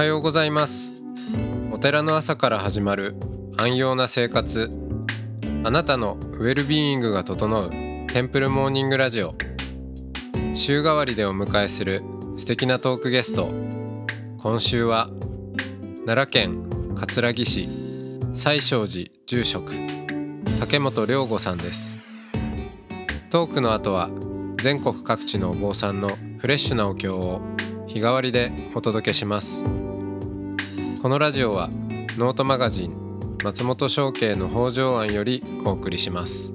はようございます。お寺の朝から始まる安養な生活。あなたのウェルビーイングが整うテンプルモーニングラジオ。週替わりでお迎えする素敵なトークゲスト。今週は奈良県葛城市西勝寺住職竹本良吾さんです。トークの後は全国各地のお坊さんのフレッシュなお経を日替わりでお届けします。このラジオはノートマガジン松本商家の北条庵よりお送りします。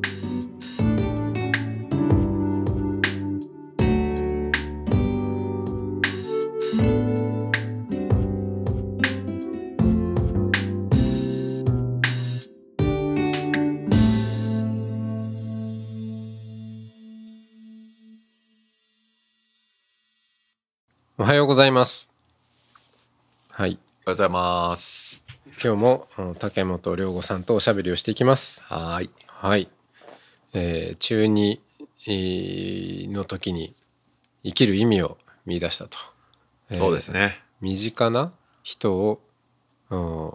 おはようございます。はい。おはようございます。今日もうん竹本良吾さんとおしゃべりをしていきます。はーい。はい、えー中二えーの時に生きる意味を見出したと、えーそうですね。身近な人をうん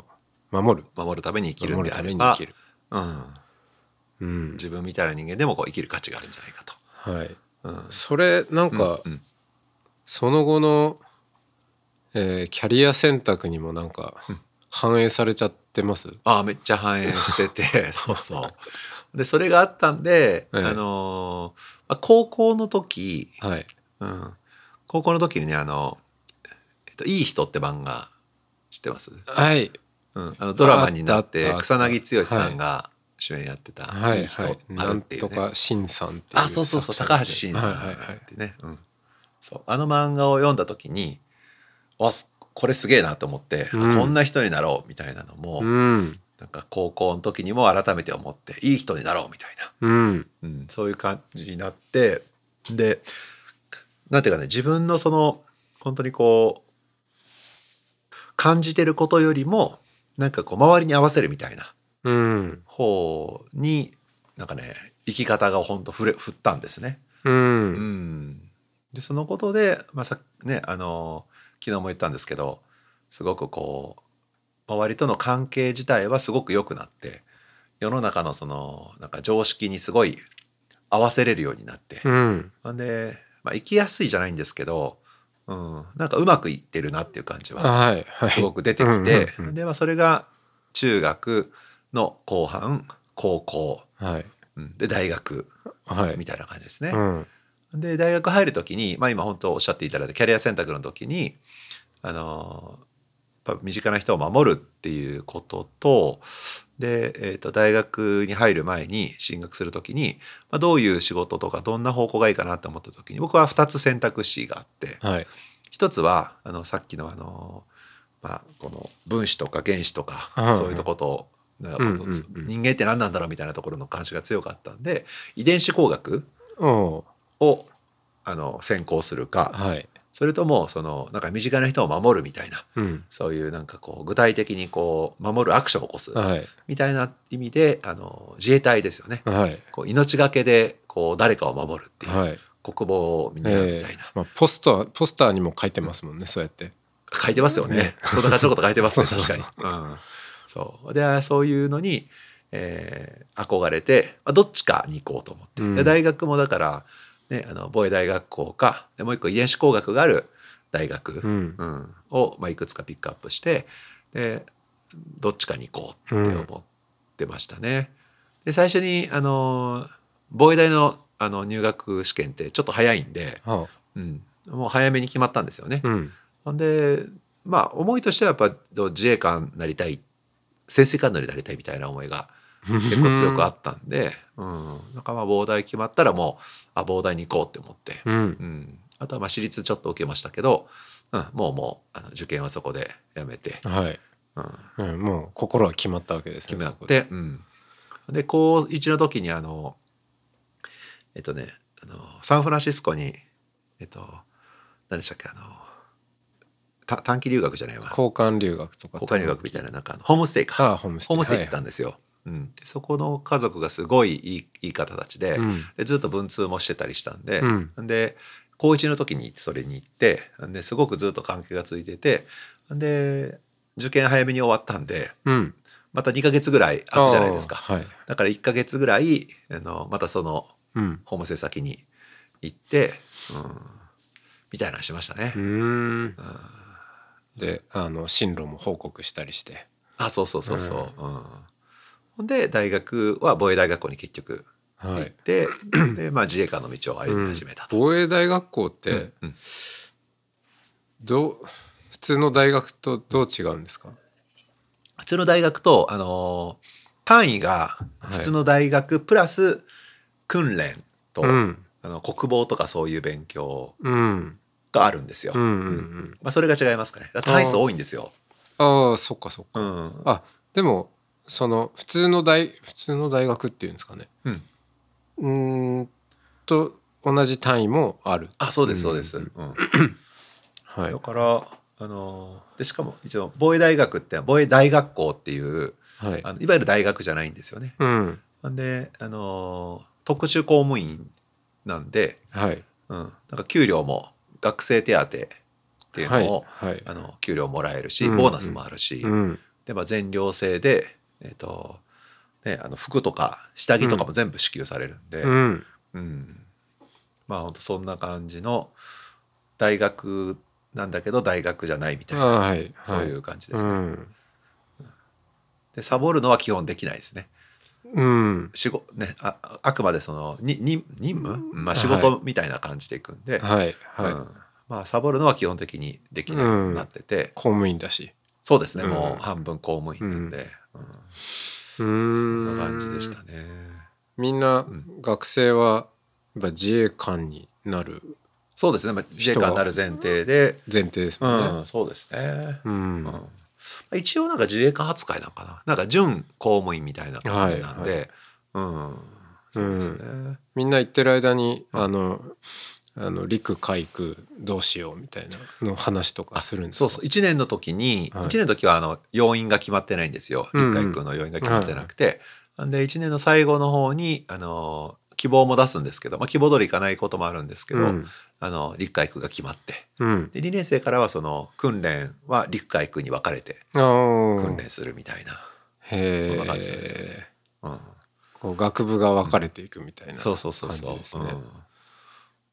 守る。守るために生きるん守るたであればめに生きる、うん、うん。自分みたいな人間でもこう生きる価値があるんじゃないかと。はい、うん、それなんか、うん。その後の、えーキャリア選択にもなんか反映されちゃってます？ああめっちゃ反映してて。そうそう。でそれがあったんで、ええ。あのーまあ、高校の時、はい。うん、高校の時にねあの、えっと「いい人」って漫画知ってます、はい。うん、あのドラマになって草薙剛さんが主演やってた「はいい。い人」はいあなん。とかしんさんっていうあそうそうそう高橋真さんはいはいはいってね、うん、そう。あの漫画を読んだ時にわすこれすげえなと思って、うん。こんな人になろうみたいなのも、うん。なんか高校の時にも改めて思っていい人になろうみたいな、うん。うん、そういう感じになってでなんていうかね自分のその本当にこう感じてることよりもなんかこう周りに合わせるみたいなうん。方になんかね生き方が本当振れ振ったんですね。ううん。ん、でそのことで、まあさね、あの昨日も言ったんですけどすごくこう周りとの関係自体はすごく良くなって世の中のそのなんか常識にすごい合わせれるようになって、うん。ほんで、まあ、生きやすいじゃないんですけど、うん、なんかうまくいってるなっていう感じはすごく出てきて、で、まあ、それが中学の後半高校、はい。うん、で大学はい。みたいな感じですね。うんで大学入る時に、まあ、今本当おっしゃっていただいたキャリア選択の時にあのやっぱ身近な人を守るっていうこととで、えー、と大学に入る前に進学する時に、まあ、どういう仕事とかどんな方向がいいかなと思った時に僕は2つ選択肢があってはい。一つはあのさっきのあの、まあ、この分子とか原子とかそういうとことなうんうんうん。人間って何なんだろうみたいなところの関心が強かったんで遺伝子工学おをあの専攻するかはい。それともそのなんか身近な人を守るみたいなうん。そういうなんかこう具体的にこう守るアクションを起こすはい。みたいな意味であの自衛隊ですよね。はい。こう命がけでこう誰かを守るっていう、はい。国防をみんなみえたいな、ーまあポスターポスターにも書いてますもんねそうやって。書いてますよね。ね。そんな感じのこと書いてますね 確かに。うん、そう。でそういうのに、えー憧れて、まあ、どっちかに行こうと思って、うん。で大学もだから、ね、あの防衛大学校かでもう一個遺伝子工学がある大学、うんうんを、まあ、いくつかピックアップしてでどっちかに行こうって思ってましたね。で最初にあの防衛大のあの入学試験ってちょっと早いんで、はうん、もう早めに決まったんですよね。あうんでまあ思いとしてはやっぱ自衛官になりたい潜水艦乗りになりたいみたいな思いが結構強くあったんで、うん、なんかまあ膨大決まったらもうあ膨大に行こうって思って、ううん。ん、あとはまあ私立ちょっと受けましたけど、うん、もうもうあの受験はそこでやめて、はい。うん、うんもう心は決まったわけですね決まって、うん、で高1の時にあのえっとねあのサンフランシスコにえっと何でしたっけあのた短期留学じゃないわ。交換留学とか交換留学みたいななんかホームステイか。ホームステイ。ホームステイ行ってたんですよ。うん、でそこの家族がすごいいいいい方たちで,、うん。でずっと文通もしてたりしたんで、うん。で高1の時にそれに行ってですごくずっと関係が続いててで受験早めに終わったんでうん。また2ヶ月ぐらい空くじゃないですか。はい。だから1ヶ月ぐらいあのまたそのうん。ホームステイ先に行って、うん、みたいなのしましたね。う。ーん。であの進路も報告したりして。あそうそうそうそう。うんほんで大学は防衛大学校に結局行はい。って、でまあ自衛官の道を歩み始めたと。防衛大学校ってうんどう普通の大学とどう違うんですか？普通の大学とあのー単位がはい。普通の大学プラス訓練と、うん。あの国防とかそういう勉強うん。があるんですよ。うんうんうん。まあ、それが違いますかね。単位数多いんですよ。ああそっかそっか。うん、あでもその普通の大普通の大学っていうんですかね。うん、うーんと同じ単位もある。あそうですそうです。ううん。ん はい。だからあのーでしかも一応防衛大学って防衛大学校っていうはい。あのいわゆる大学じゃないんですよね。うん。なんであのー特殊公務員なんで、はい。うん、なんか給料も学生手当っていうのを、はい。はい。あの給料もらえるしうん。ボーナスもあるし、うん。でまあ、全寮制で、えっとね、あの服とか下着とかも全部支給されるんで、うん。うん。まあ本当そんな感じの大学なんだけど大学じゃないみたいな、あはいはい。そういう感じですね。うん。でサボるのは基本できないですね。うん。仕事ねああくまでそのにに任務、まあ、仕は事みたいな感じでいくんで、はい。はい。うん。まあ、サボるのは基本的にできないようになってて、公務員だしそうですね、うん。もう半分公務員なんで、うん。そんな感じでしたね。みんなん。学生はやっぱ自衛官になる。そうですね、まあ、自衛官になる前提で、前提ですうもんねん、そうですね。うん。一応なんか自衛官扱いなのかな。なんか準公務員みたいな感じなんで、はいうん。そうですね、みんな行ってる間にあのあの陸海空どうしようみたいなの話とかするんですか？そうそう。1年の時に、はい。1年の時はあの要員が決まってないんですよ。うんうん。陸海空の要員が決まってなくて、なんで1年の最後の方にあの希望も出すんですけど、まあ、希望通りいかないこともあるんですけど、うん。あの陸海空が決まって。うん。で2年生からはその訓練は陸海空に分かれて訓練するみたいな、そんな感じですね。うん、こう学部が分かれていくみたいなそうそうそうそう、感じですね。うん。で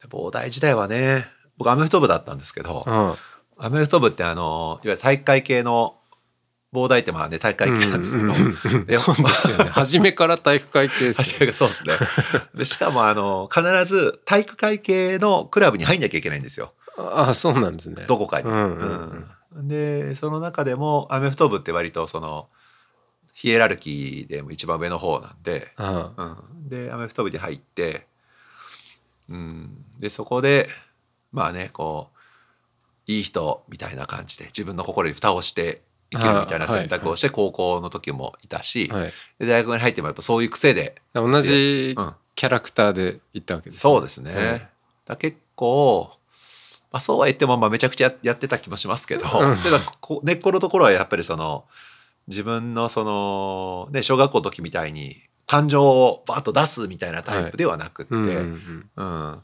膨大時代はね僕アメフト部だったんですけど、うん。アメフト部ってあのいわゆる体育会系の膨大ってまあね体育会系なんですけど、そうですよね。初めから体育会系です確かにそうですね。でしかもあの必ず体育会系のクラブに入んなきゃいけないんですよ。ああそうなんですね。どこかに。うんうんうん。うん。でその中でもアメフト部って割とそのヒエラルキーでも一番上の方なんで、あうん、でアメフト部に入って、うん、でそこでまあねこういい人みたいな感じで自分の心に蓋をして生きるみたいな選択をして高校の時もいたし、はい。で大学に入ってもやっぱそういう癖で同じうん。キャラクターで行ったわけですね。そうですね。うんだ結構、まあ、そうは言ってもまあめちゃくちゃやってた気もしますけど、根っこのところはやっぱりその自分のその、ね、小学校の時みたいに感情をバーッと出すみたいなタイプではなくって、うんうんうん。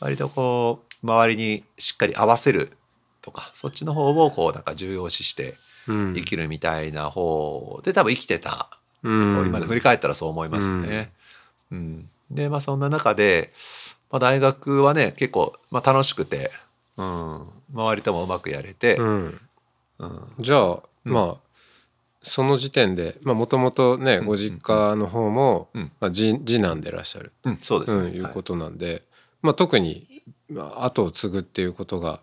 割とこう周りにしっかり合わせるとかそっちの方をこうなんか重要視してうん。生きるみたいな方で多分生きてたうん。と今で振り返ったらそう思いますよね。うん。でまあそんな中で、まあ、大学はね結構、まあ、楽しくて、うん、周りともうまくやれて、うん。うん。じゃあまあその時点でもともとねご実家の方もうん。まあ次次男でいらっしゃる。うんそうです、うんいうことなんでまあ特にまあ後を継ぐっていうことが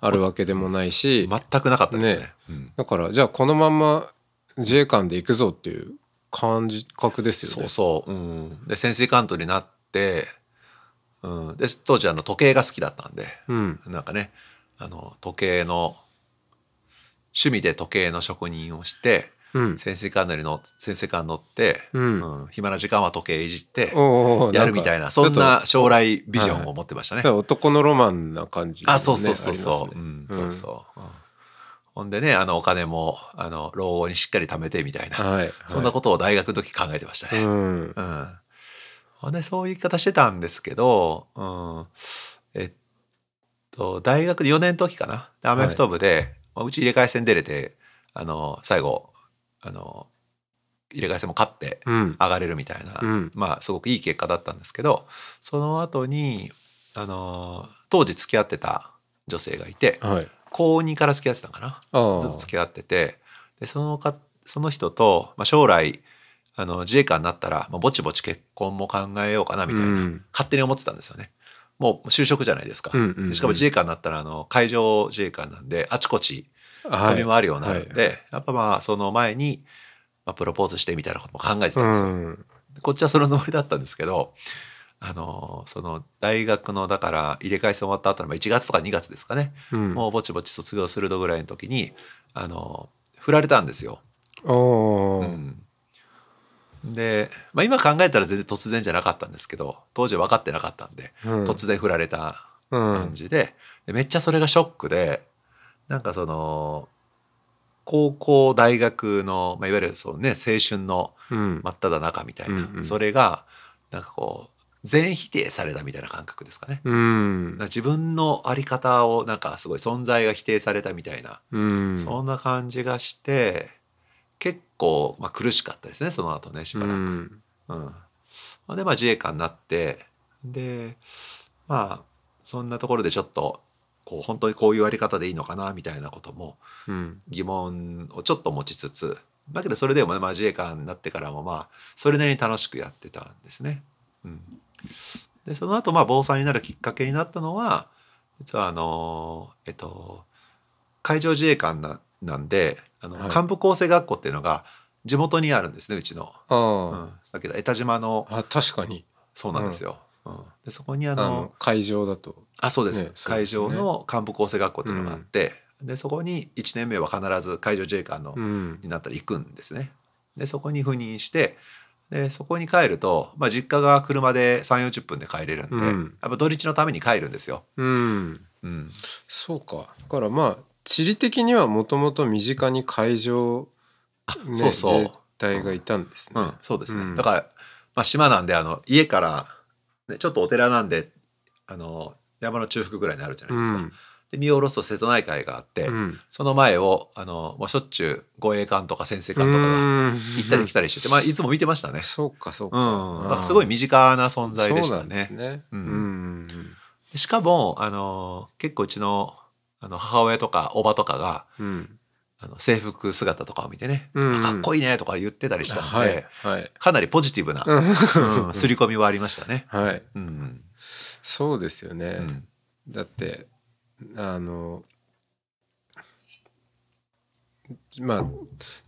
あるわけでもないしはい。全くなかったですね。だからじゃあこのまんま自衛官で行くぞっていう感覚ですよね。そうそう、うん、で潜水艦長になって、うん、で当時あの時計が好きだったんで、うん。なんかねあの時計の趣味で時計の職人をしてうん。潜水艦乗りの潜水艦乗って、うん。うん暇な時間は時計いじってやるみたいなそんな将来ビジョンを持ってましたね。と男のロマンな感じがね、あそうそうそうそう、ありうんそうそう、うん。ほんでねあのお金もあの老後にしっかり貯めてみたいな、はい。はいそんなことを大学の時考えてましたね。うん。うん。ほんでそういう言い方してたんですけど、うん、えっと大学4年の時かな。でアメフト部で、まあ、うち入れ替え戦出れてあの最後あの入れ替え戦も勝ってうん。上がれるみたいな、うん。まあすごくいい結果だったんですけどその後にあの当時付き合ってた女性がいてはい。高2から付き合ってたのかな？ずっと付き合っててでそのかその人と、まあ、将来あの自衛官になったら、まあ、ぼちぼち結婚も考えようかなみたいな、うん。勝手に思ってたんですよね。もう就職じゃないですか、うんうんうん。でしかも自衛官になったらあの海上自衛官なんであちこちはい。飛び回るようになるんで、はい。やっぱまあその前に、まあ、プロポーズしてみたいなことも考えてたうんですよ。んでこっちはそのつもりだったんですけどあのその大学のだから入れ替え戦終わった後のまあ1月とか2月ですかね、うん。もうぼちぼち卒業するぐらいの時にあの振られたんですよ。うんで、まあ、今考えたら全然突然じゃなかったんですけど当時は分かってなかったんで、うん。突然振られたうん。感じででめっちゃそれがショックでなんかその高校大学の、まあ、いわゆるそう、ね、青春のうん。真っ只中みたいな、うんうんそれがなんかこう全否定されたみたいな感覚ですかね。うん。か自分の在り方をなんかすごい存在が否定されたみたいな、うん。そんな感じがして結構、まあ、苦しかったですねその後ねしばらく。うんうんまあでまあ自衛官になってでまあそんなところでちょっとこう本当にこういうやり方でいいのかなみたいなこともうん疑問をちょっと持ちつつだけどそれでもね、まあ、自衛官になってからもまあそれなりに楽しくやってたんですね。うん、でその後まあ防災になるきっかけになったのは実はあのえっと海上自衛官ななんであの、はい。幹部構成学校っていうのが地元にあるんですねうちの。あうあん、だけど江田島のあ確かに。そうなんですよ。うん。でそこにああのの会場だと。あそうです,、ねですね。海上の幹部構成学校っていうのがあって、でそこに1年目は必ず海上自衛官の、うん。になったら行くんですね。でそこに赴任してでそこに帰ると、まあ、実家が車で3 4 0分で帰れるんで、うん。やっぱ土日のために帰るんですよ。うん。うん、そうか。だからまあ地理的にはもともと身近に海上、ね、そうそう。自衛隊がいたんですね。うん、そうですね、うん。だから、まあ、島なんであの家から、ね、ちょっとお寺なんであの山の中腹ぐらいにあるじゃないですか。うん。で見下ろすと瀬戸内海があって、うん。その前をあのもうしょっちゅう護衛艦とか潜水艦とかがうん。行ったり来たりしてて、まあ、いつも見てましたね。そうかそうか、うん、だからすごい身近な存在でしたそうね。ね。うしかもあの結構うちのあの母親とかおばとかがうん。あの制服姿とかを見てね、うんあかっこいいねとか言ってたりしたんで、はいはい。かなりポジティブな、うん。うん、刷り込みはありましたね。はい。うん。そうですよね。うん。だってあのまあ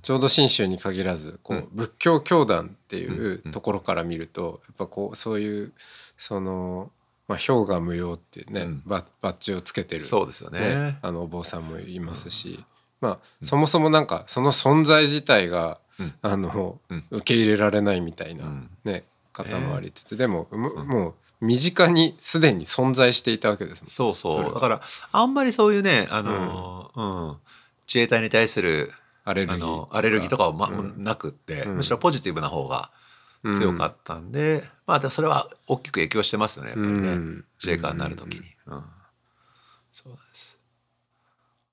ちょうど信州に限らずこう、うん。仏教教団っていううん。ところから見ると、やっぱこうそういうその、まあ、氷河無用ってね、うん。ババッジをつけてるそうですよね。ねあのお坊さんもいますし、まあそもそもなんかその存在自体が、うん。あのうん。受け入れられないみたいな、うん。ね方もありつつ、でも、ももう身近にすでに存在していたわけですもん。そうそう。だからあんまりそういうねあの、うん。自衛隊に対するアレルギー。アレルギーとかは、まうん。なくって、うん。むしろポジティブな方が強かったんで、まあでもそれは大きく影響してますよねやっぱりね、うん。自衛官になる時に、うん。そうです。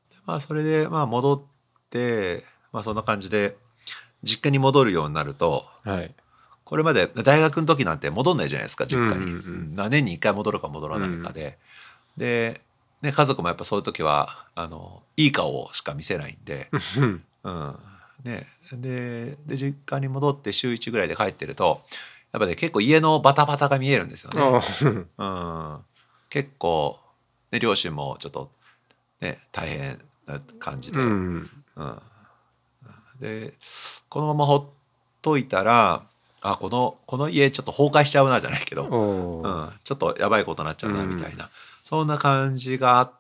でまあそれでまあ戻ってまあそんな感じで実家に戻るようになるとはい。これまで大学の時なんて戻んないじゃないですか実家に、うん年に1回戻るか戻らないかで、で、ね、家族もやっぱそういう時はあのいい顔しか見せないんで、う んうん。ね、でで実家に戻って週1ぐらいで帰ってるとやっぱね結構家のバタバタが見えるんですよね。うん、結構、ね、両親もちょっと、ね、大変な感じで、うんうん。でこのままほっといたらあこのこの家ちょっと崩壊しちゃうなじゃないけど、うん、ちょっとやばいことになっちゃうなうん。みたいな、そんな感じがあっ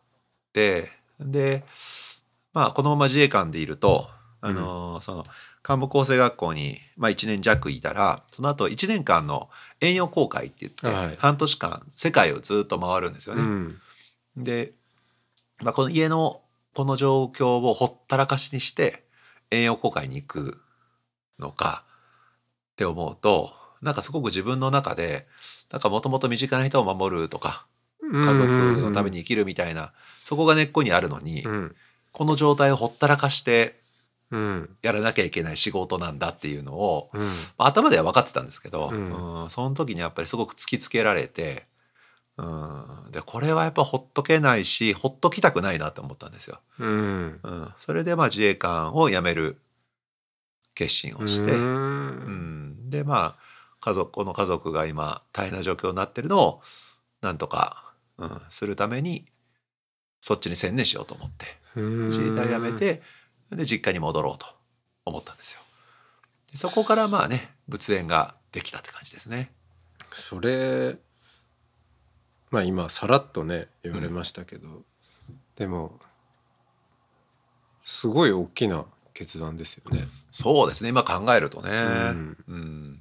てでまあこのまま自衛官でいると、あのーその幹部構成学校に、まあ、1年弱いたらその後1年間の遠洋航海って言って、はい。半年間世界をずっと回るんですよね。うん。で、まあ、この家のこの状況をほったらかしにして遠洋航海に行くのかって思うとなんかすごく自分の中でなんかもともと身近な人を守るとか家族のために生きるみたいなそこが根っこにあるのに、うん。この状態をほったらかしてうんやらなきゃいけない仕事なんだっていうのを、うん。まあ頭では分かってたんですけど、うん。うんその時にやっぱりすごく突きつけられて、うん、でこれはやっぱほっとけないしほっときたくないなと思ったんですよ。うん。うん、それでまあ自衛官を辞める決心をして、ううん。ん。でまあ家族この家族が今大変な状況になってるのをなんとか、うん、するためにそっちに専念しようと思って自衛隊辞めてで実家に戻ろうと思ったんですよ。でそこからまあね仏縁ができたって感じですね。それまあ今さらっとね言われましたけど、でもすごい大きな決断ですよね。そうですね今考えるとね。うんうん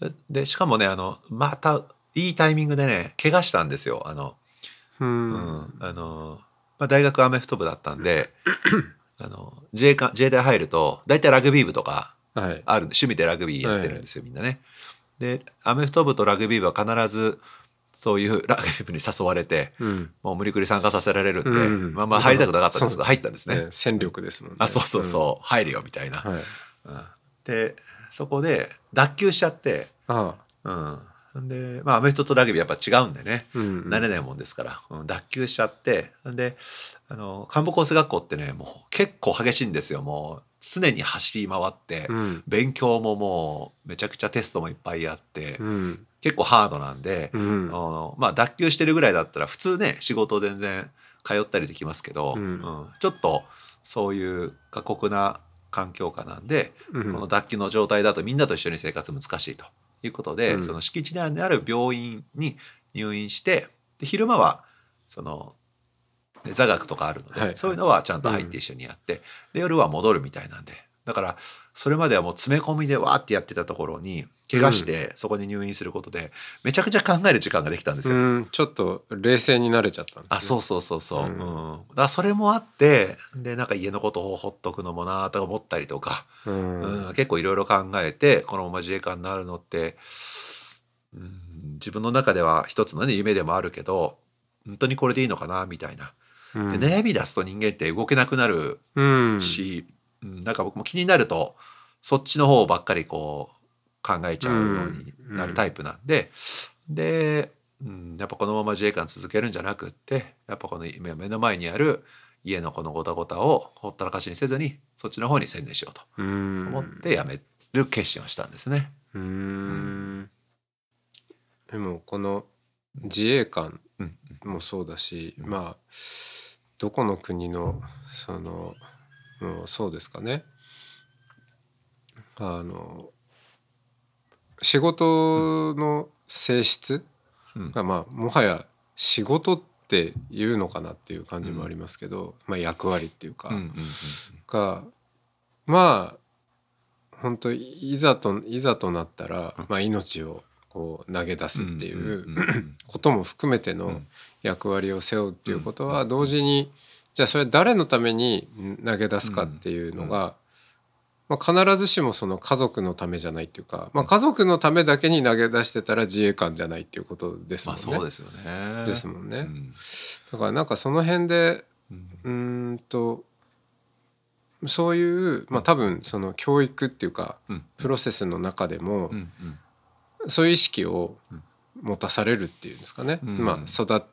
ででしかもねあのまたいいタイミングでね怪我したんですよ。あのうんうんあのまあ、大学アメフト部だったんで あの自衛官自衛隊入ると大体ラグビー部とかはいある趣味でラグビーやってるんですよ、みんなね。でアメフト部とラグビー部は必ずそういう ラグビー部に誘われてうんもう無理くり参加させられるんで、うんまあまあ入りたくなかったんですけどそう入ったんですね。ね戦力ですもんね。あそうそうそう、入れよみたいな。うんはい。うんでそこで脱臼しちゃって、あうん、でまあアメフトとラグビーやっぱ違うんでね、うん慣れないもんですから、うん脱臼しちゃって。であの幹部コース学校ってねもう結構激しいんですよ。もう常に走り回って、うん。勉強ももうめちゃくちゃテストもいっぱいあって、うん。結構ハードなんで、うん。あのまあ脱臼してるぐらいだったら普通ね仕事全然通ったりできますけど、うん。うん。ちょっとそういう過酷な環境下なんで、うん。この脱臼の状態だとみんなと一緒に生活難しいということで、うん。その敷地内にある病院に入院してで昼間はそのね座学とかあるので、はい。そういうのはちゃんと入って一緒にやって、で夜は戻るみたいなんでだからそれまではもう詰め込みでわーってやってたところに怪我してそこに入院することでめちゃくちゃ考える時間ができたんですよ。うん。ちょっと冷静になれちゃったんですね。あそうそうそうそう、ううん。んだそれもあってでなんか家のことをほっとくのもなとか思ったりとか、うん。うん。結構いろいろ考えてこのまま自衛官になるのって、うん、自分の中では一つのね夢でもあるけど本当にこれでいいのかなみたいな。うん。で悩み出すと人間って動けなくなるうん。し、うんなんか僕も気になるとそっちの方ばっかりこう考えちゃうようになるタイプなんで、で、うん、やっぱこのまま自衛官続けるんじゃなくってやっぱこの今目の前にある家のこのごたごたをほったらかしにせずにそっちの方に専念しようとうん。思ってやめる決心をしたんですね。うーん。でもこの自衛官うんもそうだし、まあどこの国のそのもうそうですかね。あの仕事の性質うん。がまあもはや仕事っていうのかなっていう感じもありますけど、まあ役割っていうか、がまあ本当いざといざとなったら、まあ、命をこう投げ出すっていんんううんことも含めてのうん。役割を背負うっていうことは同時にじゃあそれ誰のために投げ出すかっていうのが、まあ、必ずしもその家族のためじゃないっていうか、まあ、家族のためだけに投げ出してたら自衛官じゃないっていうことですもんね。まあそうですよね。ですもんね。うん。だからなんかその辺でうん。とそういう、まあ、多分その教育っていうかうん。プロセスの中でもうんうん。そういう意識をうん。持たされるっていうんですかね、うん。まあ、育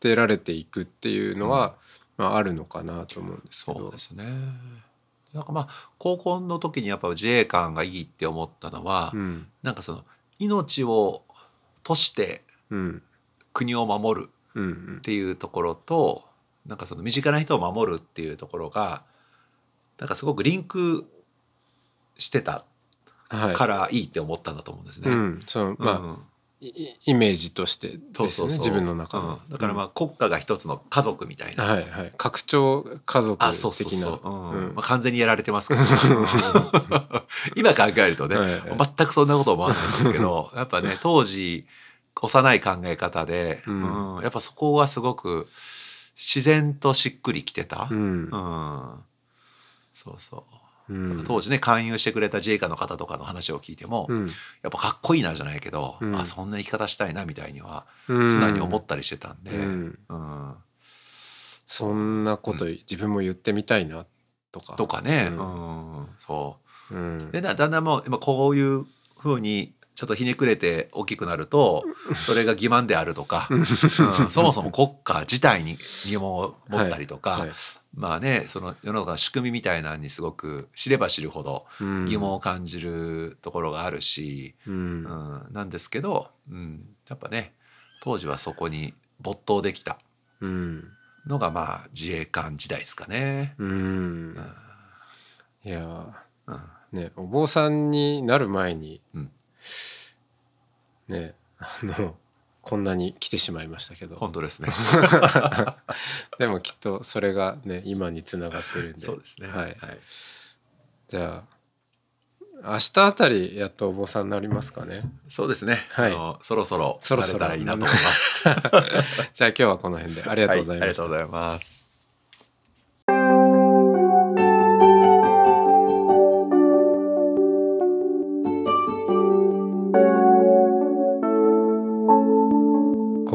てられていくっていうのは、まあ、あるのかなと思うんですけどそうで。すね。なんかまあ高校の時にやっぱ自衛官がいいって思ったのは、うんなんかその命をとしてうん国を守るうんっていうところとなんかその身近な人を守るっていうところがなんかすごくリンクしてたはいからいいって思ったんだと思うんですね。うん、そのまあ、うんいイメージとして自分の中の、うん。だからまあ国家が一つの家族みたいな、はいはい。拡張家族的な。まあ、完全にやられてますけど。今考えるとね、はいはい。全くそんなこと思わないんですけど やっぱね当時幼い考え方で、ううん。んやっぱそこはすごく自然としっくりきてた、ううん。んそうそう。うん当時ね勧誘してくれた自衛官の方とかの話を聞いても、うん。やっぱかっこいいなじゃないけど、うん。あそんな生き方したいなみたいにはうん。素直に思ったりしてたんで、うん。うん。そんなこと自分も言ってみたいなとか。とかね、ううん。んそう。うん。でなだんだんもう今こういうふうにちょっとひねくれて大きくなるとそれが欺瞞であるとか、うん。そもそも国家自体に疑問を持ったりとか、はいまあねその世の中の仕組みみたいなのにすごく知れば知るほどうん。疑問を感じるところがあるし、うん。うんなんですけど、うん、やっぱね当時はそこに没頭できた。うん。のがまあ自衛官時代ですかね。うん。いやうん。ーねお坊さんになる前にうん。ねあのこんなに来てしまいましたけど本当ですね。でもきっとそれがね今につながってるんでそうですね。はいじゃあ明日あたりやっとお坊さんになりますかねそうですね。はいあのそろそろそろそろ慣れたらいいなと思います。じゃあ今日はこの辺でありがとうございました、はありがとうございます。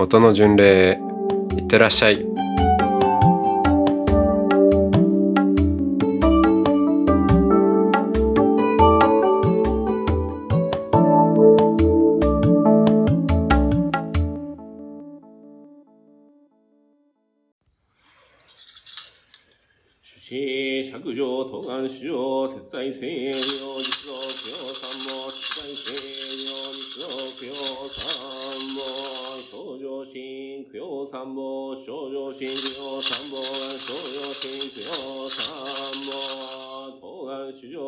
音の巡礼へいってらっしゃい。主子、釈上、東願主上、節在聖領、実道、供養三も、節在聖領、実道、供養三、心、供養三も、少女心、供養三も、少女心、供養三も、東願主上、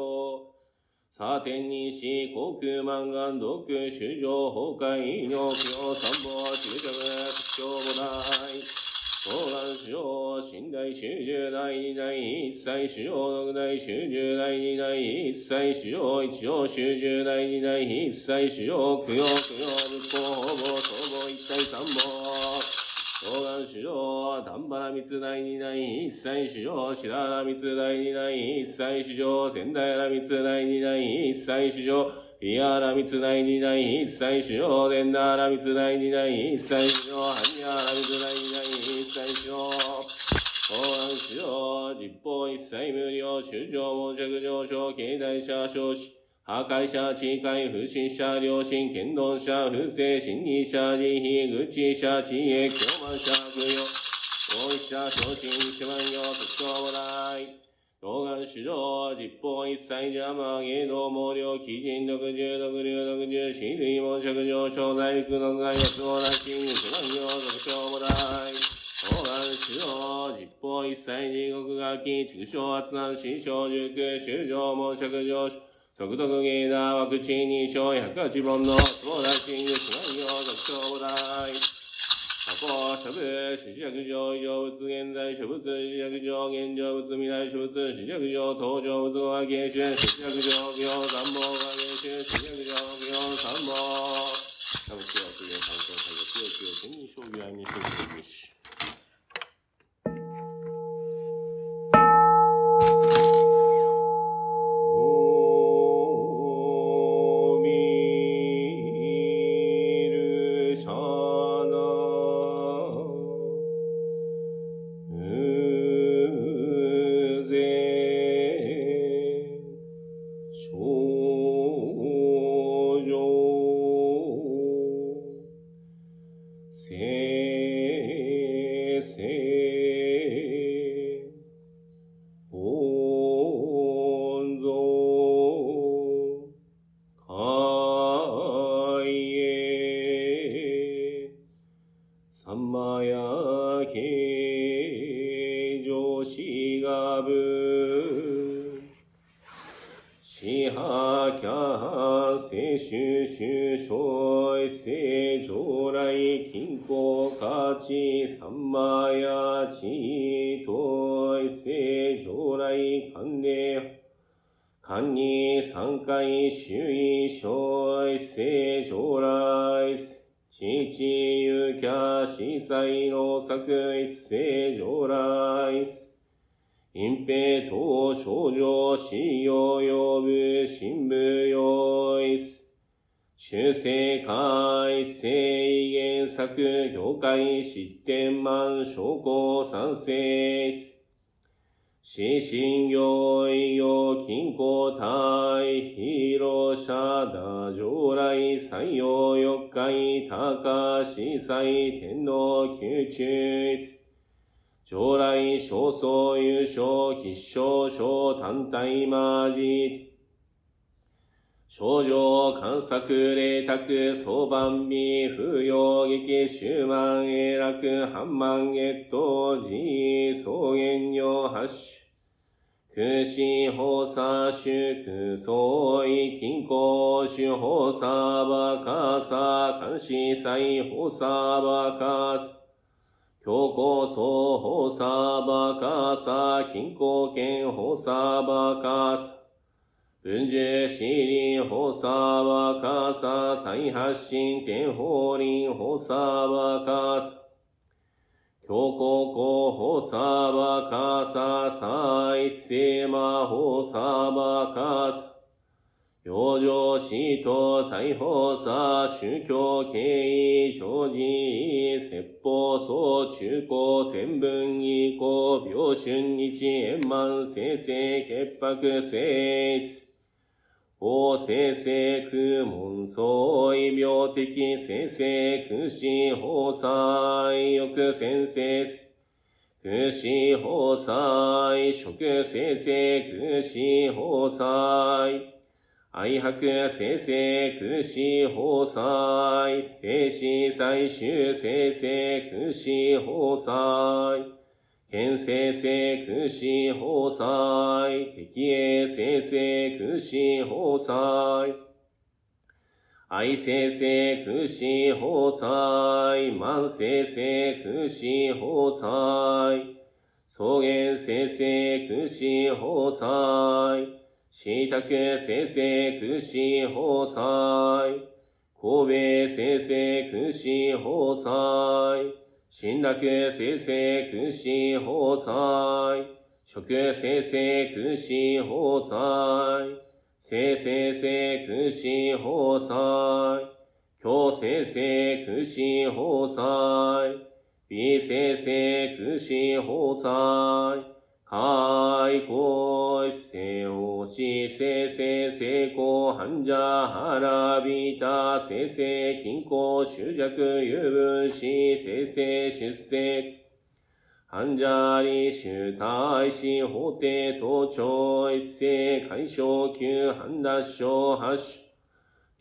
さ天にし、航空満願、独、主上、崩壊、尿、供養三も、中着、屈強母大、東願主上、寝台主十代二代一切主上六代主十代二代一切主上一上主十代二代一切主上供養供養仏法法母総合一体三母東願主上、丹原密大二代一切主上白原密大二代一切主上仙台原密大二代一切主上ピアラ密大二代一切主上伝那原密大二代一切主上般若原密大二代一切主上公安主上実法一切無料主上申着上昇経済者少子破壊者、地界、不審者、良心、剣道者、不正、心理者、慈悲、愚痴者、知恵、狂慢者、悪用、大石者、昇進、一万行、特徴もない。動願主上、実法一切邪魔、芸能毛量、基人、独重、独流、独重、死類、門着上昇、大福の害、安もなし、一万行、特徴もない。動願主上、実法一切地獄がき、畜生圧難、死小熟、修上、門着上、速読芸だ、ワクチンに小百八本の、相談シング、四万行、特徴大。加工、諸部、四尺上、異常物、現在、諸物、四尺上、現状物、未来、諸物、四尺上、登場物、語が研修、四尺上、行、三本が研修、四尺上、行、三本。多分、今日は、次の参考作業、強い強い、千人将棋、愛民将棋、民主。おきゃ司祭の作一世上来。隠蔽等少女死を呼ぶ新聞用意。修正会制原作業界失点満証拠賛成。指針業医療金庫対広社打上来。採用四回高司祭天少数優勝必勝小単体マジ少女観作霊卓相番美不要劇終満永楽半万月当時草原用発種。空死放射祝相違金庫主放射バカサ監視祭放射バカサ強行総法サバカサ、均衡権法サバカサ、文殊シリ法サバカサ、再発進権法輪法サバカサ、強行公法サバカサ、再生魔法サバカサ、養生死と逮捕さ、宗教経緯、常時、説法総中高、千分以降、病春日、円満、生成、潔白、生質。法生成空門相異病的生成空死法祭欲先生空死法祭食生成空死法祭愛白生成空死法祭、生死最終生成空死法祭、県生成空死法祭、敵営生成空死法祭、愛生成空死法祭、万生成空死法祭、草原生成空死法祭、しいたけ生成空死法祭。神戸生成空死法祭。新楽生成空死法祭。食生成空死法祭。生生成空死法祭。強生成空死法祭。美生成空死法祭。開口せおしせせ成功患者腹びたせせ均衡執着有分子せせ出世患者理主大使法廷盗聴一世解消級判脱症発種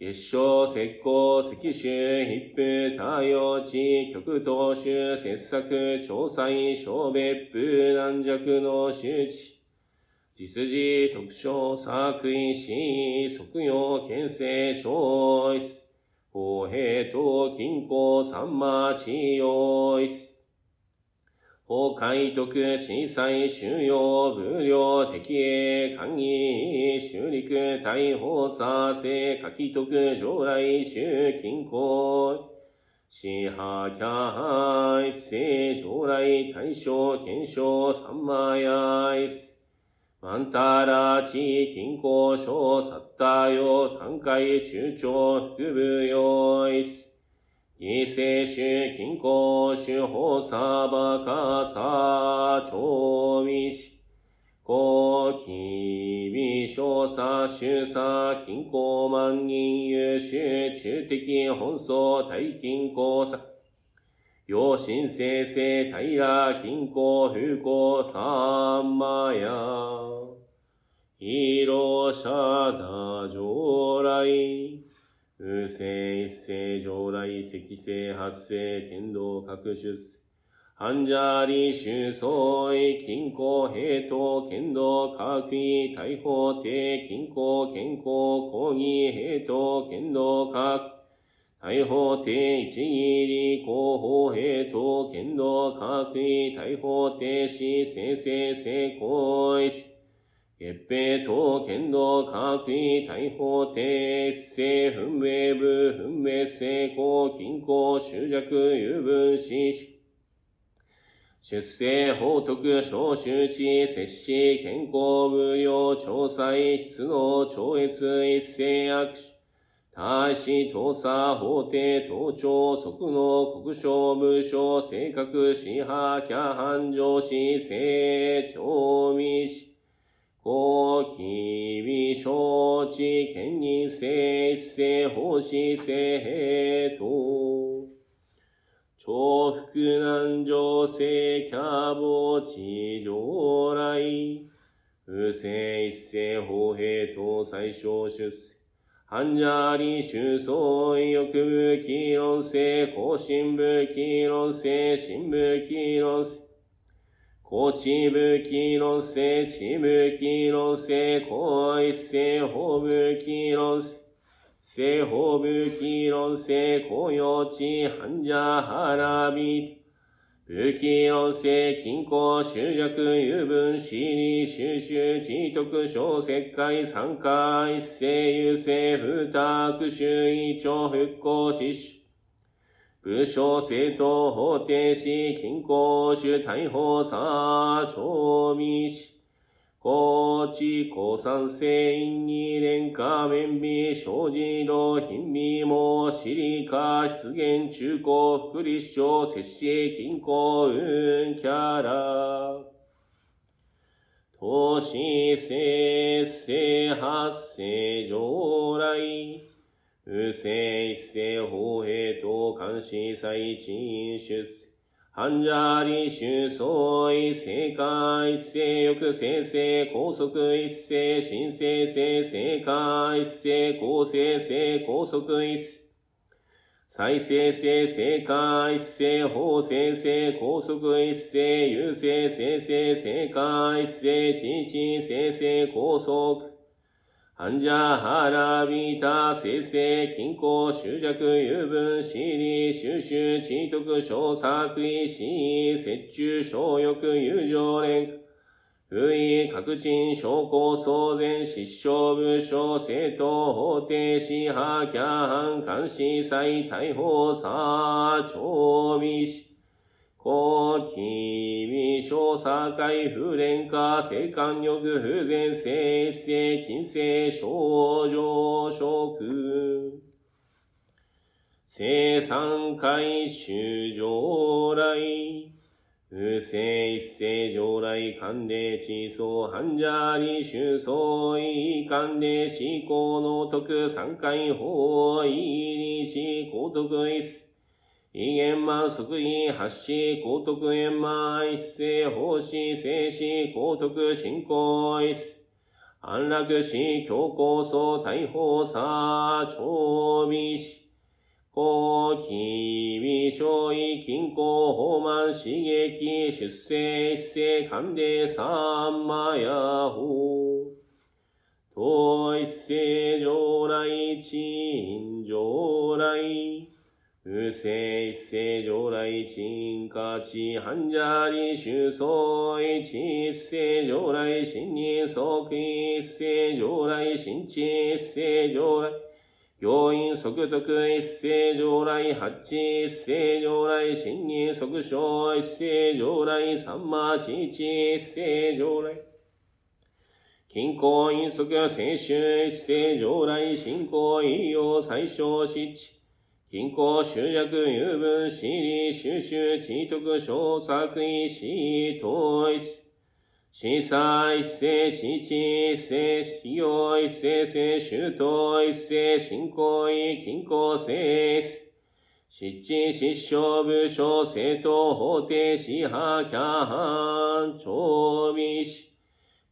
月賞、石膏、石州、ヒップ、太陽地、極東州、切削、調査、小別府、軟弱の周知。実事、特徴、作為、死、即用、県政、小一。公平と均衡、三馬、地用一。法海徳、震災、収容、無料、敵営、官議、修陸、大法、佐世、書き徳、上来、修、均衡、支派、キャ一世、上来、大正、検証、三万やいす。マンタラ、地、均衡、小、サッタヨ、三回、中長、副部用いす。異性種、均衡種、法サバカサ、調味し、高気微小差、周差、均衡万人優秀、中的本草、大均衡差、陽神生成、平、均衡、風光、三マヤ、広者、打上来、風星一世上来、赤星発生、天道各出世。半者理収総意、均衡、平等、剣道、科学位、大法定、均衡、健康、講義、平等、剣道、科学、大法定、一義理、広報、平等、剣道、科学位、大法定、死、生成、成功、月平等、剣道、科学位、大法定、性、分明部、分別、成功、均衡、執着、有分、死、出生、法徳、小周知、摂氏、健康、無料、調査、出能、超越、一斉握手、大使、盗査、法廷、盗聴、即能、国省、部省、性格、支派、キャハン、上司、性、調味し、公、機微、承知、権任性、一斉、奉仕、性、平等。重複難情性キャボ地上来。不正一世法平等最小出世。患者理収総意欲部議論性、更新部議論性、新部議論性。こちぶきろせ、ちぶきろせ、こいせ、ほぶきろせ。せほぶきろせ、こよち、はんじゃはらび。ぶきろせ、きんこ、しゅうじゃくゆぶん、しり、しゅうしゅう、ちとく、しょう、せっかい、さんかい、せ、ゆせ、ふたく、しゅうい、ちょ、ふっこ、ししゅ。武将政党法定し均衡主大法差長美し高知高山性因に連下面美生じの貧美もシリカ出現中高福利省摂氏均衡運キャラ。投資生成発生上来。不正一世法平等監視再陳出世患者理収総意正解一世欲生成高速一世新生成正解一世公正性高速一世再生性正解一世法生成高速一世優勢生成正解一世知知生成高速患者腹びた生成均衡執着有分私利収集知徳小作為死折衷小欲友情連不意確鎮証拠騒然失笑部署政党法定支派キャハン監視再逮捕さ調備しこきびしょさかいふれんか、せかんよくふぜんせいせいきんせいしょうじょうしょく。せいさんかいしゅ。うじょうらい。うせいせいじょうらい、かんでちそう、はんじゃりしゅうそうい、かんでしこうのとく、三回法いりし、こうとくいす。異言満即位発し、高徳円満一世奉仕静止高徳進行一世。安楽死強行層大法差長美し。高気微小意均衡法満刺激出世一世勘で三魔や法。東一世上来陳上来。不正一世上来鎮化地患者理収総一一世上来新任即一世上来新地一世上来教員即徳一世上来八一世上来新任即小一世上来三馬地一世上来均衡因即聖衆一世上来信仰医療最小失地均衡集約有分私利収集知徳小作為死統一司祭一世知知一世使用一世世周到一世信仰意均衡性失地失笑部署政党法定支派キャハン長美し。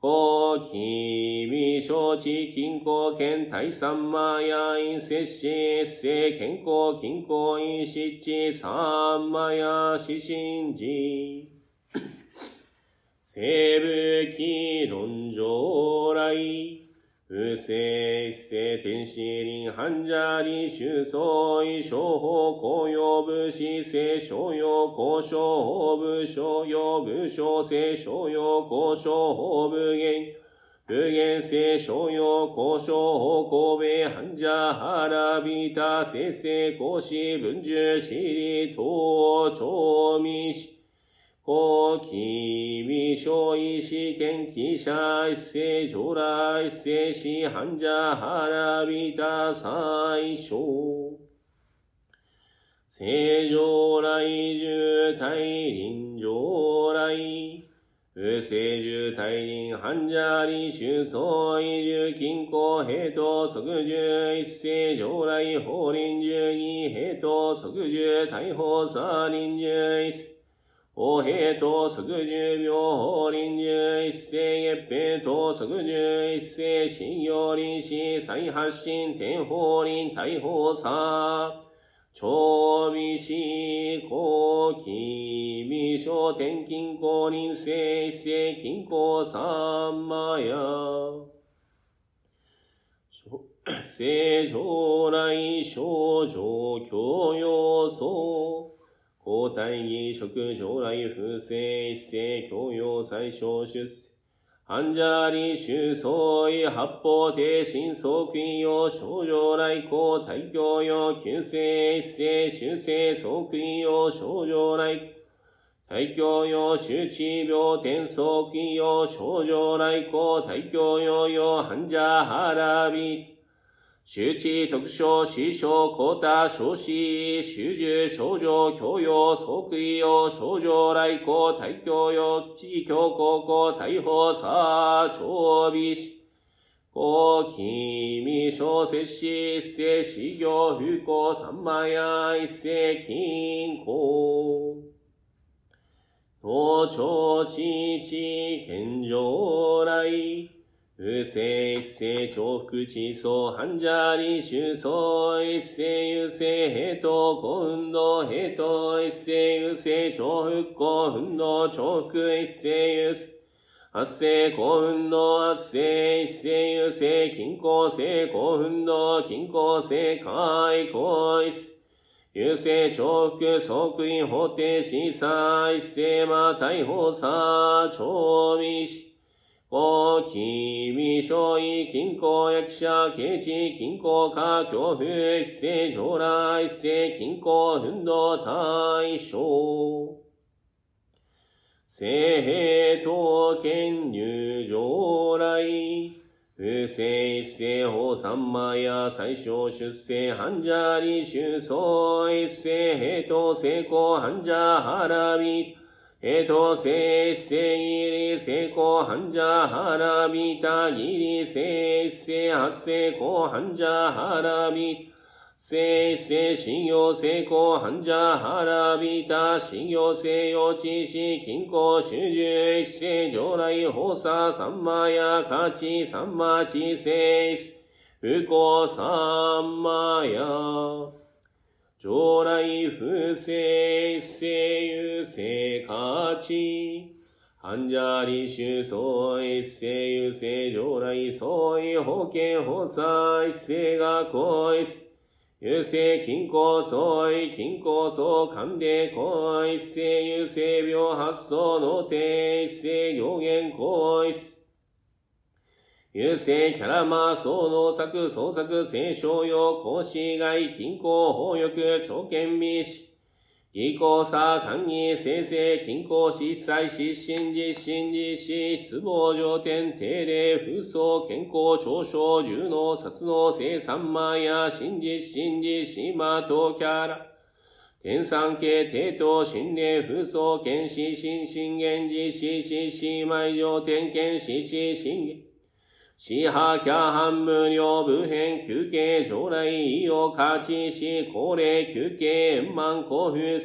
高機微承知均衡圏第三マヤ陰摂氏越世健康均衡陰湿地三マヤ指針寺。西部期論上来。不正一世天使林繁者理修相違小法公用武士聖商用交渉部商用武将聖商用交渉部言無限性商用交渉神戸繁者原ビタ生成講師文殊私利東長民士高機微小医師研記者一世上来一世師繁者原ビタ最小。正常来重大臨上来。不正重大臨繁者理修相違重均衡平等即重一世上来法臨重二平等即重大法差臨重一。世おへと即十秒臨十一世月平と即十一世信用臨死再発進天法臨大法差長美死後期未小天金公臨世一世金公三マヤ正常来症状教養層交代儀職将来風正一世教養最小出世。患者理修相違八方定心相悔用症状来公大教用救世一世修正相悔用症状来。大教用周知病天相悔用症状来公大教用用患者腹び。周知特徴、師匠、高多、少子、修従、症状、教養、即位用、症状、来校、大教用、地教高校、大法差、長美士、高機未小摂氏、一世、修行、不幸、三万や、一世、金庫。東朝地地、健常来、不正一世重複地層繁者理修層一世優勢平等古運動平等一世優勢重複古運動重複一世優勢発生古運動発生一世優勢均衡性古運動均衡性開口一世優勢重複即位法定審査一世ま逮捕差長美士大き微小医均衡役者刑事均衡科教風一世上来一世均衡運動大将。聖平等権入上来。不正一世法三万や最小出世繁者理修相一世平等成功繁者腹び。えと、せいせいりせこはんじゃはらびたぎりせいせいあせこはんじゃはらびせいせいしんよせいこはんじゃはらびたしんよせいよちしきんこしゅじゅいっせじょうらいほうささんまやかちさんまちせいす。うこさんまや。将来不正一世優勢価値患者理修相一世優勢将来相違保険法差一世が行一優勢均衡相違均衡相関で行一世優勢病発想の定一世行言行一優勢キャラマー総能作創作聖商用講師外均衡法欲長見美士技巧差官議生成均衡失災失神実神実施失望上天定例風葬健康長所重能殺能生三万や真実真実シマとキャラ。天産系帝都心霊風葬剣士心信玄実施死死埋上天剣死死信玄死破キャハン無料部編休憩将来意を勝ちし高齢休憩円満興奮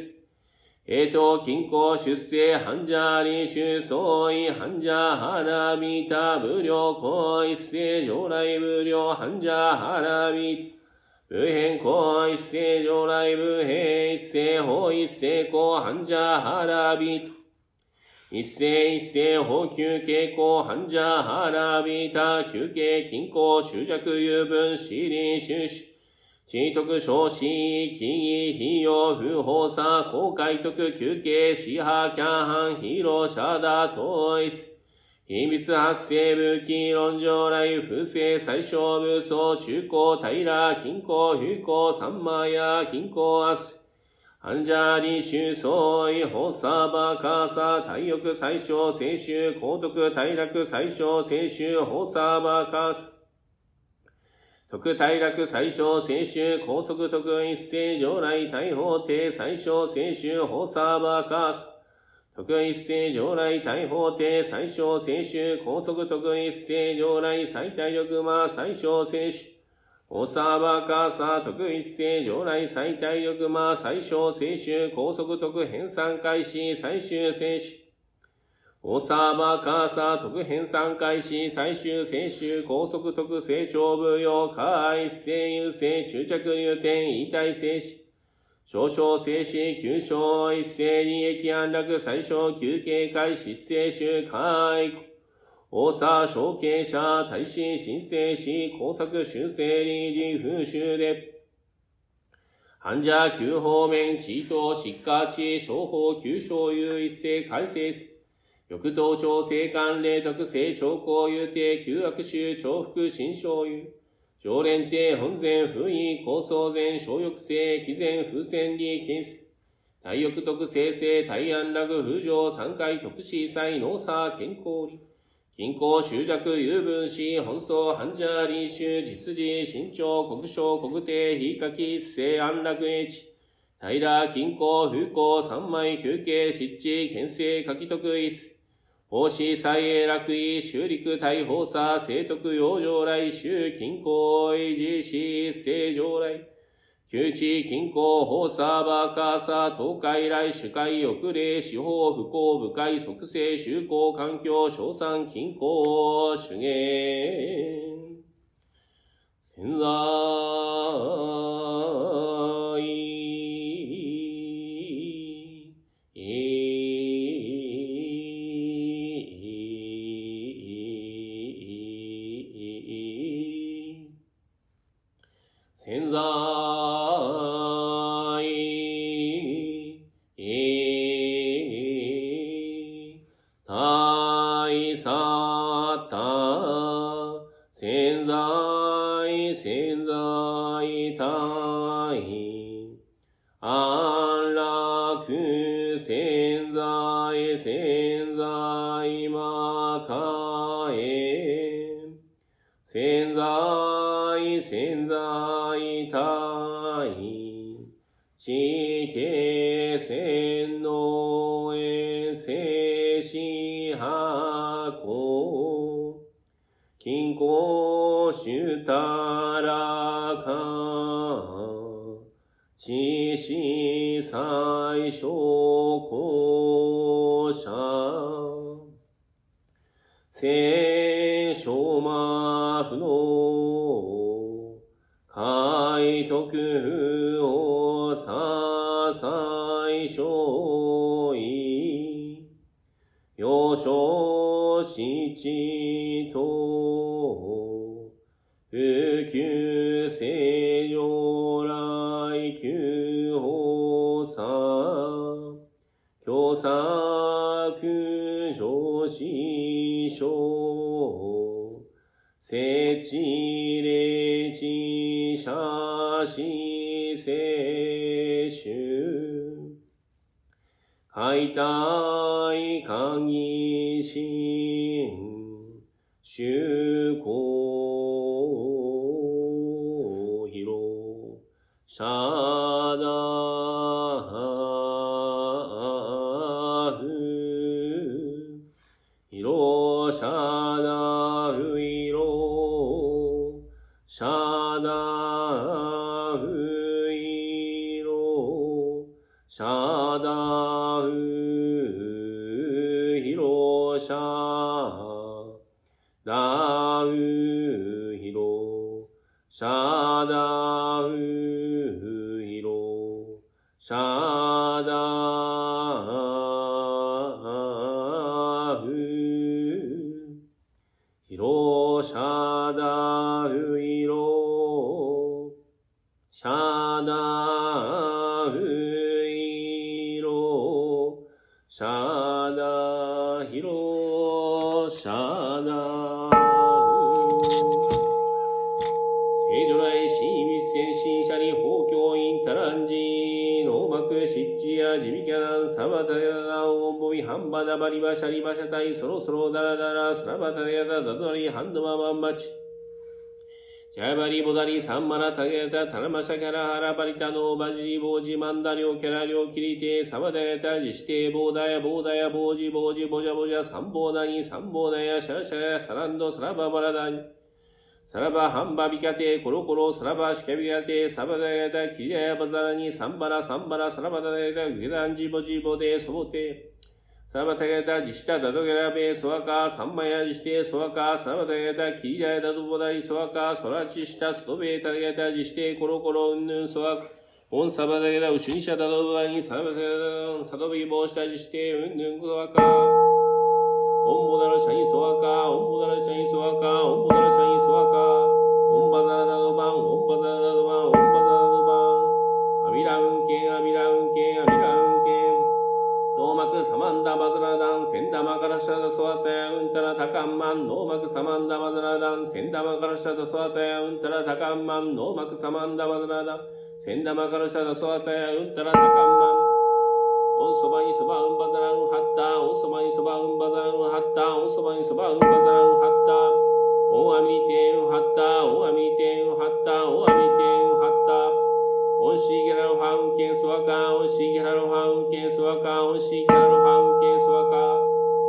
えと、金庫出世、半者理主相違、半者腹びた、無料行一世、上来無料、半者腹び。た、無変行一世、上来無変一世、法一世、行半者腹び。た、一世一世、法休傾向、半者腹びた、休憩、均衡、執着、有分、私利、収支、地徳少子、記義、費用、不法さ、公開徳、休憩、支派、キャンハン、ヒーロー、シャダ、統一。秘密発生武器、論上来、不正、最小武装、中高、平、均衡、風光、三枚や、均衡、明日。半者理修相違、法サバカサ、体欲最小、聖衆、高徳、大楽最小、聖衆、法サバカサ。特大楽最小、聖衆、高速特一世、上来、大法廷、最小、聖衆、法サバカサ。特一世、上来、大法廷、最小、聖衆、高速特一世、上来、最大力魔、最小、聖衆。おさばかさ、特一世、上来、最大力魔、最小、聖衆、高速特編纂開始、最終聖衆。おさばかさ、特編纂開始、最終聖衆、高速特成長部用、下一世優勢、中着入点、異体聖子。少々静止、急所、一斉利益安楽、最小、休憩会、失勢集、解雇。大佐、承継者、大使、申請し、工作、修正、理事、風習で。患者、旧方面、地頭、疾患地、商法、旧所有一斉、改正す。欲頭調整官令特性兆候有定、旧悪臭、重複、新所有。常連帝、本前、不意、高層前、小欲性、毅前、風船利、金水。大欲特生成、大安楽、風上、三回特使祭、農作、健康利。均衡、執着、有分子、本草、半者、理修、実事、身長、国章、国定、非書き、生安楽英知。平、均衡、風光、三枚、休憩、湿地、県政、書き徳一。法師、祭英楽意、修陸、大法差、聖徳、養生来、修、均衡、維持し、正常来。旧知、近郊、法サーバーカーサー、東海来、主海、翼霊、司法、不幸、不快、促成、修行、環境、賞賛、近郊、主言。潜在。主たらか。知識最小校舎。聖書魔不能。海徳をさ最小意。幼少七と。普及正常来旧法さ。教作上司書。聖地霊地写真聖集。解体鍵心。修行シバタヤダオンボビハンバダバリバシャリバシャタイそろそろダラダラスラバタヤダダドリハンドマバンバチジャバリボダリサンマラタゲタタラマシャキャラハラバリタノバジリボジマンダリョキャラリョキリテサバダヤタジシテボーダヤボーダヤボジボジボジャボジャサンボーダニサンボーダヤシャシャラサランドサラババラダニサラバハンバビカテコロコロサラバシカビカテサバダヤタキリヤバザラニサンバラサンバラサラバダヤタグランジボジボデソボテサラバタヤタジシタダドゲラベソワカサンマヤジシテソワカサラバタヤタキリヤダドボダリソワカソラチシタストベタヤタジシテコロコロウンヌンソワカオンサバダヤタウシュニシャダドボダニサラバタヤタサドビボシタジシテウンヌンソワカオンボダラシャインソワカオンボダラシャインソワカオンボダラシャインソワカオンバザラダドバンオンバザラダドバンオンバザラダドバンアビラウンケンアビラウンケンアビラウンケンノーマクサマンダバザラダンセンダマカラシャダソワタヤウンタラタカンマンノーマクサマンダバザラダンセンダマカラシャダソワタヤウンタラタカンマンノーマクサマンダバザラダンセンダマカラシャダソワタヤウンタラタカンマンオンそばにそばうんばざらんはった。オンそばにそばうんばざらんはった。オンそばにそばうんばざらんはった。オンアミテンはった。オンアミテンはった。オンアミテンはった。オンシーゲラロハウンケンソワカオンシーゲラロハウンケンソワカオンシーゲラロハウンケンソワカ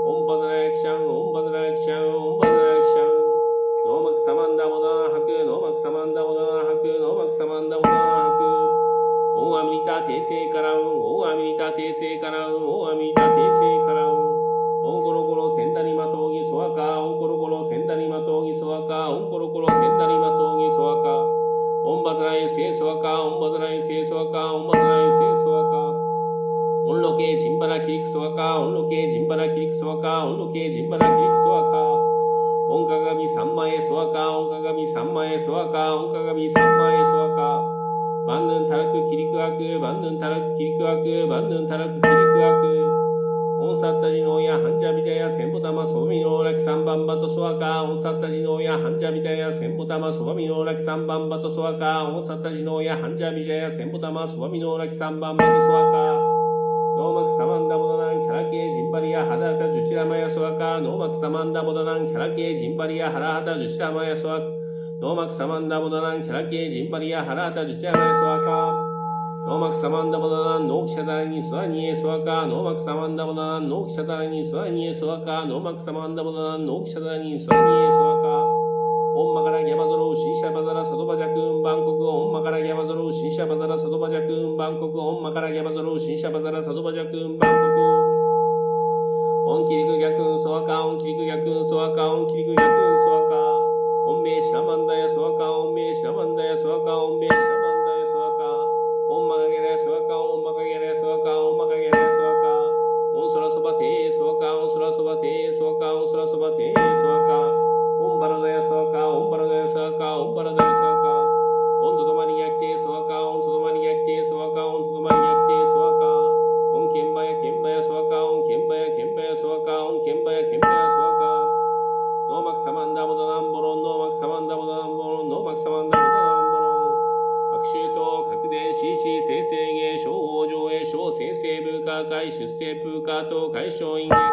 オンバザラヤキシャンオンバザラヤキシャンオンバザラヤキシャンオンアミリタテイセイカラウン、オンアミリタテイセイカラウン、オンアミリタテイセイカラウン。オンコロコロセンダリマトウギソワカ、オンコロコロセンダリマトウギソワカ、オンコロコロセンダリマトウギソワカ。オンバズライセイソワカ、オンバズライセイソワカ、オンバズライセイソワカ。オンロケジンバラキリクソワカ、オンロケジンバラキリクソワカ、オンロケジンバラキリクソワカ。センボタマソバミノーラキサンバンバトソワカオンサッタジノヤハンジャビジャヤセンボタマソバミノー。マクサマンダボダナンキャラケージンバリヤハダタジュチラマヤソワカノー。マクサマンダボダナンキャラケージンバリヤハラハタジュチラマヤソワカノー。マクサマンダボダナンキャラケージンバリヤハラハタジュチラマヤソワカノー。マクサマンダボダナンノーキシャダラニスワニエソワカノー。マクサマンダボダナンノーキシャダラニスワニエソワカノー。マクサマンダボダナンノーキシャダラニスワニエソワカオンマカラギャバゾロウシシャバザラサドバジャクンバンコクオンマカラギャバゾロウシシャバザラサドバジャクンバンコクオンマカラギャバゾロウシンシャバザラサドバジャクンバンコクオンキリク逆運ソワカオンキリク逆運ソワカオンキリク逆運ソワカオンメシャマンダヤソワカオンメシャマンダヤソワカオンメシャマンダヤソワカオンマカゲレソワカオンマカゲレソワカオンマカゲレソワカオンソラソバテーソワカオンソラソバテーソワカオンソラソバテー出世プーカーと解消員月生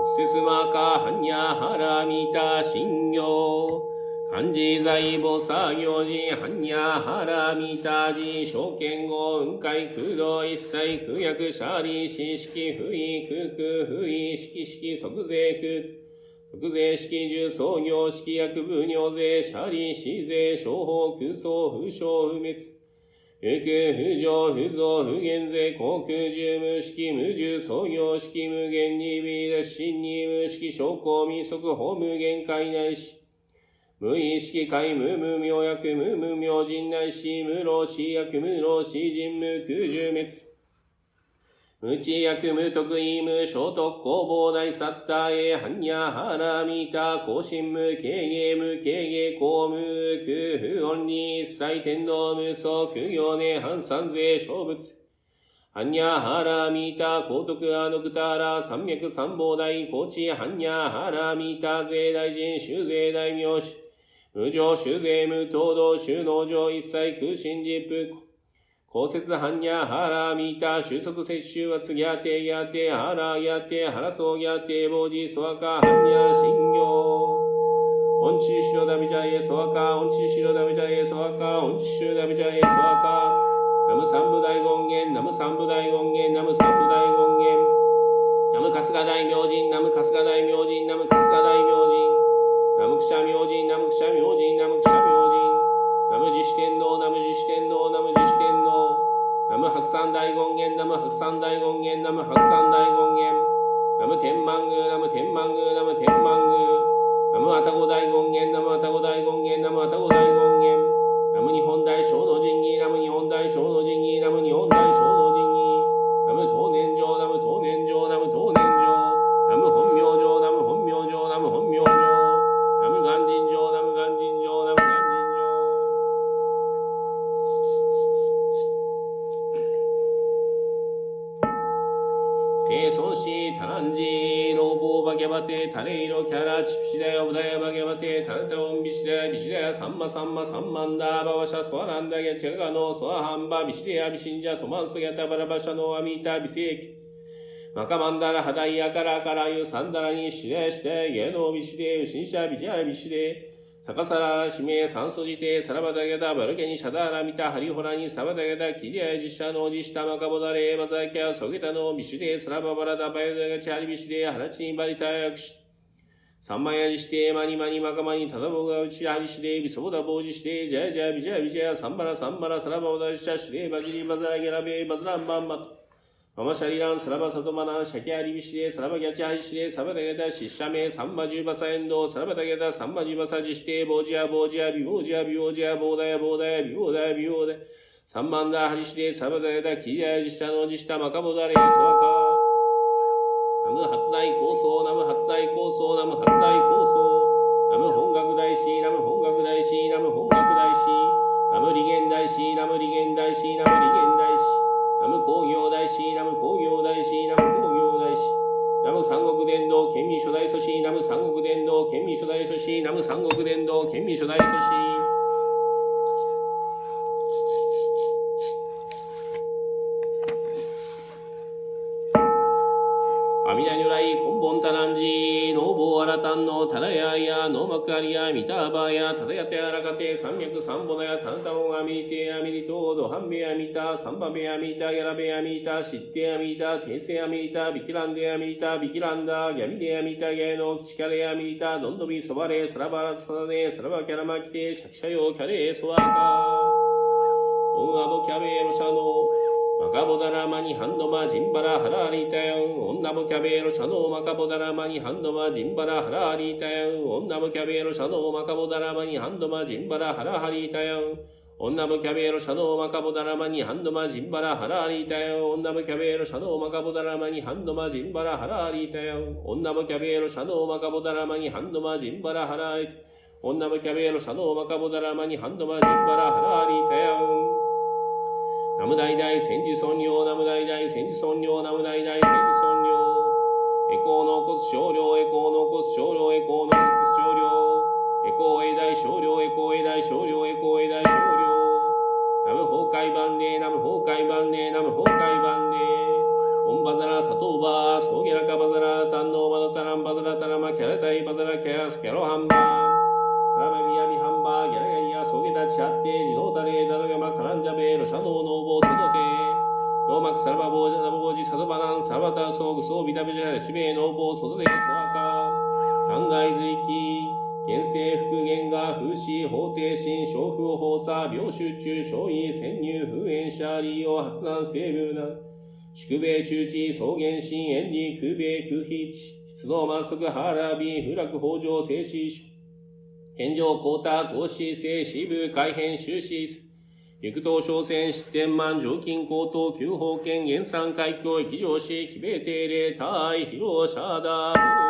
うせすまかはんやはらみたしん行漢字財母作業時、般若原見た字、証券後、雲海空洞一切空薬シャーリー、四式不意空空不意、式式即税空特税式重創業式薬部尿税、シャリ、死税、商法、空想、風商、不滅。不空、不上、不増、不減税、航空、重無式、無重、創業式、無限に、微脱、真に、無式、証拠、民則、法無限界内し。無意識界無無明薬無無明人内し無老死薬無老死人無空重滅。無知薬無徳意無小特攻防大サッターエハンヤハラミタ更新無経営無経営公無空不音に一切天道無双苦行ね反三税小物。ハンヤハラミタ高徳アノクタラ三脈三宝大高知ハンヤハラミタ税大臣修税大名士。無常修税無東道収納上一切空心実布。公設般若ハラミタ収束摂取は次やてやてハラやてハラソやてボジソワカ般若心行。オンチシロダビジャイエソワカ、オンチシロダビジャイエソワカ、オンチシロダビジャイエソワカ。ナム三部大権現、ナム三部大権現、ナム三部大権現。ナム春日大明神、ナム春日大明神、ナム春日大明神。ナムクシャ明神、ナムクシャ明神、ナムクシャ明神。ナム自主天皇、ナム自主天皇、ナム自主天皇。ム白山大権現、ナム白山大権現、ナム白山大権現。ナム天満宮、ナム天満宮、ナム天満宮。ナム愛宕大権現、ナム愛宕大権現、ナム愛宕大権現。ナム日本大小の神儀、ナム日本大小の神儀、ナム日本大小の神儀。ナム東年ボバギャバテタレイロキャラチプシダヤオダヤバギャバテタラタオンビシダヤビシダヤサンマサンマサンマンダーバワシャソアランダギャチャガノソアハンバビシデヤビシンジャトマンソギャタバラバシャノアミタビセーキマカマンダラハダイヤカラカラユサンダラにシレシテゲノビシデウシンシャビジャビシデサカサラシメサンソジテサラバダゲダバルケニシャダラミタハリホラニサバダゲダキリアジシャノジシタマカボダレバザキャソゲタノビシデサラババラダバヤダガチャリビシデハラチニバリタヤクシサンマヤジシテマニマニマカマニタダボガウチハリシデビソボダボジシテジャジャビジャビジャサンバラサンバラサラバオダシャシレバジリバザゲラベバズランバンバトママシャリラン、サラバサトマナ、シャキアリビシレ、サラバギャチハリシレ、サバダゲダ、シッシャメ、サンバジュバサエンド、サラバダゲダ、サンバジュバサジシテ、ボジア、ボジア、ビボジア、ビボジア、ボーダヤ、ボーダヤ、ビボーダヤ、ビボーダヤ、サンバンダ、ハリシレ、サバダゲダ、キリアジシタノジシタ、マカボダレ、ソワカ。ナム発大構想、ナム発大構想、ナム発大構想。ナム本学大師、ナム本学大師、ナム本学大師。ナム利元大師、ナム利元大師、ナム利元大師。ム工業大師、ナム工業大師、ナム工業大師。ナム三国伝道、県民初代祖師、ナム三国伝道、県民初代祖師、ナム三国伝道、県民初代祖師。阿弥陀如来、根本多難寺、ノーボーアラタンのタラヤや、ノーマクアリア、ミターバーや、タラヤテアラカテ、三脈三ボード、ハンベアミタ、サンバベアミタ、ギャラベアミタ、シッテアミタ、テセアミタ、ビキランデアミタ、ビキランダ、ギャミデアミタ、ギャノ、キチカレアミタ、ドンドビソバレ、サラバラサダネ、サラバキャラマキテ、シャキシャヨ、キャレソワカ。オンアボキャベロシャノ、マカボダラマニハンドマジンバラハラリタヤン、オンナボキャベロシャノーマカボダラマニハンドマジンバラハラリタヤン、オンナボキャベロシャノーマカボダラマニハンドマジンバラハラハリタヤン、オンナボキャベロシャノーマカボダラマニハンドマジンバラハラリタヤン、オンナボキャベロシャノーマカボダラマニハンドマジンバラハラリタヤン、オンナボキャベロシャノーマカボダラマニハンドマジンバラハラリタヤン、オンナボキャベロシャノーマカボダラマニハンドマジンバラハラリタヤン、ナムダイダイ戦時尊領、ナムダイダイ戦時尊領、ナムダイダイ戦時尊領。エコーの骨少量、エコーの骨少量、エコーの骨少量。エコーエ大少量、エコーエ大少量、エコーエ大少量。ナム崩壊万礼、ナム崩壊万礼、ナム崩壊万礼。オンバザラ、サトーバー、ソゲラカバザラ、タンノーバドタランバザラタラマ、キャラタイバザラ、キャス、キャロハンバー。ラメミヤミハンバー、ギャラヤイヤ、ソゲタチハッテ、ジノータレ、ダドガマ、カランジャベ、ロシャノー、ノーボー、ソドテ。ノーマク、サラバボージャ、ナボボジ、サドバナン、サラバタ、ソーグ、ソービタベジャ、シベ、ノーボー、ソドテ、ソワカ。サ灌漑随記。現世復元が風刺法定心小風法差病集中小位潜入不縁者利用発断成分な。宿米中地草原新縁に空米空飛地出動満足腹び不落北条静止天上高太高子静止部改変終止陸東商船失点満常勤高等旧法権原産海峡域上市奇米定例対広社だ。